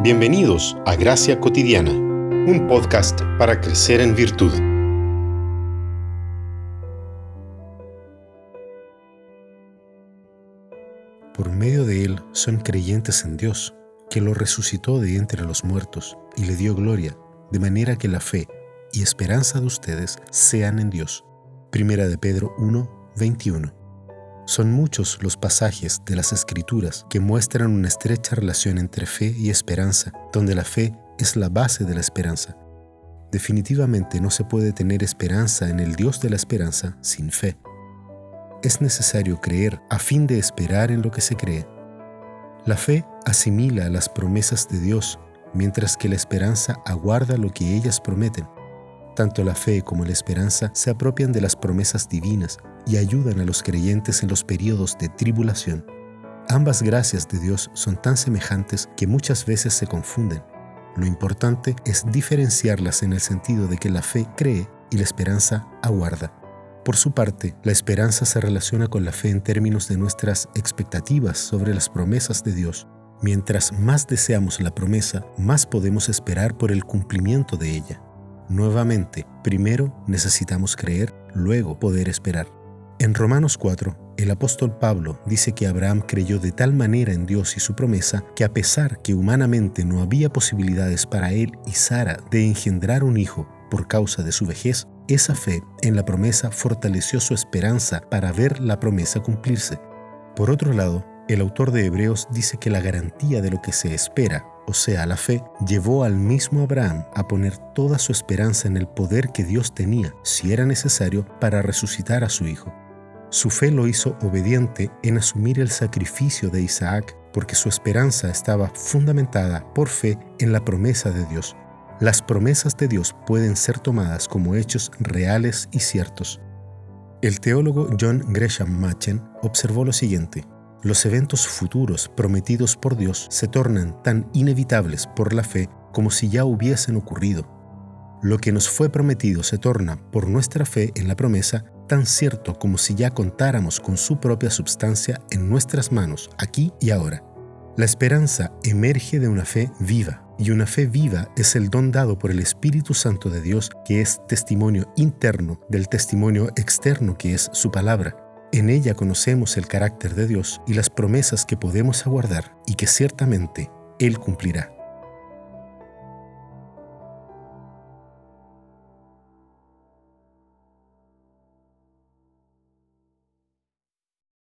Bienvenidos a Gracia Cotidiana, un podcast para crecer en virtud. Por medio de Él son creyentes en Dios, que lo resucitó de entre los muertos y le dio gloria, de manera que la fe y esperanza de ustedes sean en Dios. Primera de Pedro 1, 21. Son muchos los pasajes de las Escrituras que muestran una estrecha relación entre fe y esperanza, donde la fe es la base de la esperanza. Definitivamente no se puede tener esperanza en el Dios de la esperanza sin fe. Es necesario creer a fin de esperar en lo que se cree. La fe asimila las promesas de Dios, mientras que la esperanza aguarda lo que ellas prometen. Tanto la fe como la esperanza se apropian de las promesas divinas y ayudan a los creyentes en los periodos de tribulación. Ambas gracias de Dios son tan semejantes que muchas veces se confunden. Lo importante es diferenciarlas en el sentido de que la fe cree y la esperanza aguarda. Por su parte, la esperanza se relaciona con la fe en términos de nuestras expectativas sobre las promesas de Dios. Mientras más deseamos la promesa, más podemos esperar por el cumplimiento de ella. Nuevamente, primero necesitamos creer, luego poder esperar. En Romanos 4, el apóstol Pablo dice que Abraham creyó de tal manera en Dios y su promesa que a pesar que humanamente no había posibilidades para él y Sara de engendrar un hijo por causa de su vejez, esa fe en la promesa fortaleció su esperanza para ver la promesa cumplirse. Por otro lado, el autor de Hebreos dice que la garantía de lo que se espera o sea, la fe, llevó al mismo Abraham a poner toda su esperanza en el poder que Dios tenía, si era necesario, para resucitar a su hijo. Su fe lo hizo obediente en asumir el sacrificio de Isaac, porque su esperanza estaba fundamentada por fe en la promesa de Dios. Las promesas de Dios pueden ser tomadas como hechos reales y ciertos. El teólogo John Gresham Machen observó lo siguiente. Los eventos futuros prometidos por Dios se tornan tan inevitables por la fe como si ya hubiesen ocurrido. Lo que nos fue prometido se torna, por nuestra fe en la promesa, tan cierto como si ya contáramos con su propia substancia en nuestras manos, aquí y ahora. La esperanza emerge de una fe viva, y una fe viva es el don dado por el Espíritu Santo de Dios, que es testimonio interno del testimonio externo que es su palabra. En ella conocemos el carácter de Dios y las promesas que podemos aguardar y que ciertamente Él cumplirá.